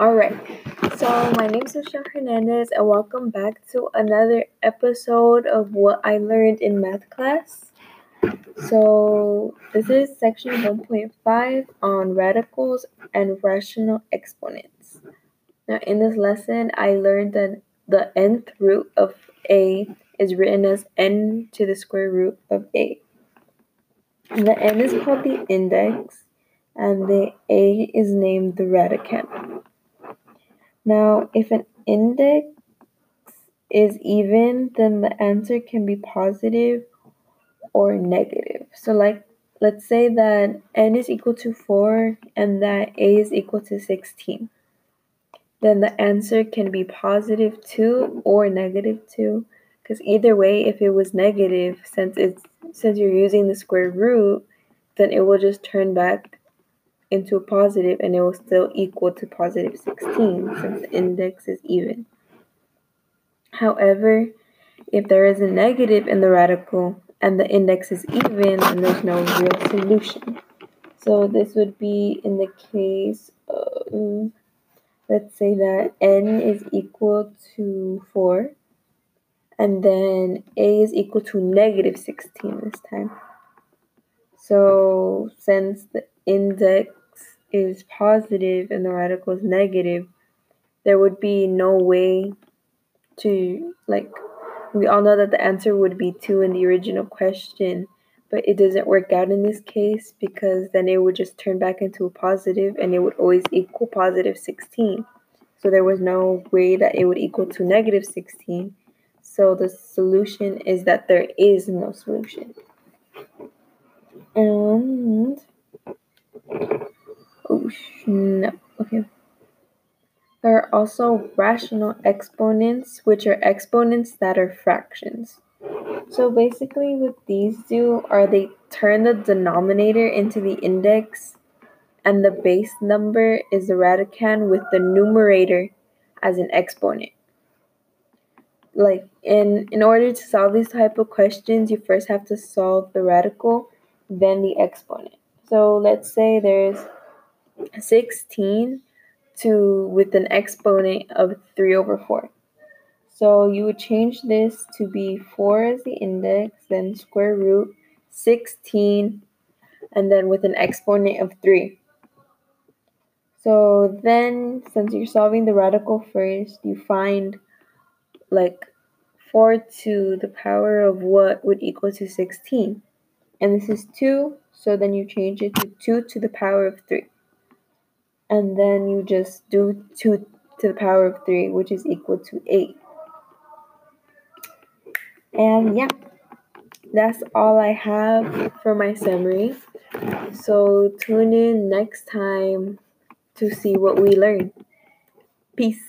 All right. So my name is Michelle Hernandez, and welcome back to another episode of what I learned in math class. So this is section 1.5 on radicals and rational exponents. Now, in this lesson, I learned that the nth root of a is written as n to the square root of a. The n is called the index, and the a is named the radicand. Now, if an index is even, then the answer can be positive or negative. So, like, let's say that n is equal to 4 and that a is equal to 16. Then the answer can be positive 2 or negative 2. Because either way, if it was negative, since it's since you're using the square root, then it will just turn back into a positive and it will still equal to positive 16 since the index is even. However, if there is a negative in the radical and the index is even, then there's no real solution. So this would be in the case of, let's say that n is equal to 4 and then a is equal to negative 16 this time. So since the index is positive and the radical is negative, there would be no way to, like, we all know that the answer would be 2 in the original question, but it doesn't work out in this case because then it would just turn back into a positive and it would always equal positive 16. So there was no way that it would equal to negative 16. So the solution is that there is no solution. And no. Okay. There are also rational exponents, which are exponents that are fractions. So basically, what these do are they turn the denominator into the index, and the base number is the radicand with the numerator as an exponent. Like in in order to solve these type of questions, you first have to solve the radical, then the exponent. So let's say there's 16 to with an exponent of 3 over 4. So you would change this to be 4 as the index, then square root 16, and then with an exponent of 3. So then, since you're solving the radical first, you find like 4 to the power of what would equal to 16. And this is 2, so then you change it to 2 to the power of 3 and then you just do 2 to the power of 3, which is equal to 8. And yeah, that's all I have for my summary. So tune in next time to see what we learn. Peace.